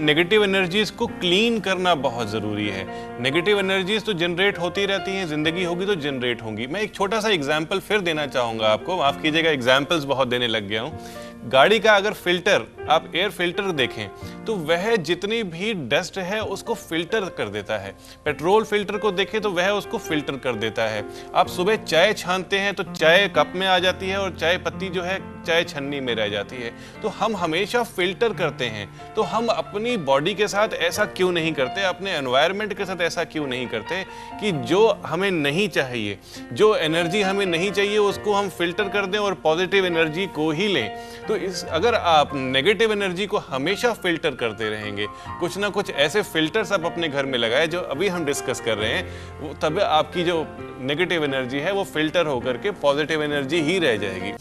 Negative energies को clean करना बहुत ज़रूरी है। नेगेटिव एनर्जीज तो जनरेट होती रहती हैं, ज़िंदगी होगी तो जनरेट होंगी। मैं एक छोटा सा एग्ज़ाम्पल फिर देना चाहूँगा आपको। माफ़ कीजिएगा एग्जाम्पल्स बहुत देने लग गया हूँ। गाड़ी का अगर फ़िल्टर, आप एयर फ़िल्टर देखें तो वह जितनी भी डस्ट है, उसको फ़िल्टर कर देता है। पेट्रोल फ़िल्टर को देखें तो वह उसको फ़िल्टर कर देता है। आप सुबह चाय छानते हैं तो चाय कप में आ जाती है और चाय पत्ती जो है, चाय छन्नी में रह जाती है। तो हम हमेशा फ़िल्टर करते हैं। तो हम अपनी बॉडी के साथ ऐसा क्यों नहीं करते? अपने एनवायरनमेंट के साथ ऐसा क्यों नहीं करते कि जो हमें नहीं चाहिए, जो एनर्जी हमें नहीं चाहिए, उसको हम फ़िल्टर कर दें और पॉजिटिव एनर्जी को ही लें। तो इस, अगर आप नेगेटिव एनर्जी को हमेशा फ़िल्टर करते रहेंगे, कुछ ना कुछ ऐसे फिल्टर्स आप अपने घर में लगाए जो अभी हम डिस्कस कर रहे हैं तब आपकी जो नेगेटिव एनर्जी है, वो फ़िल्टर होकर के पॉजिटिव एनर्जी ही रह जाएगी।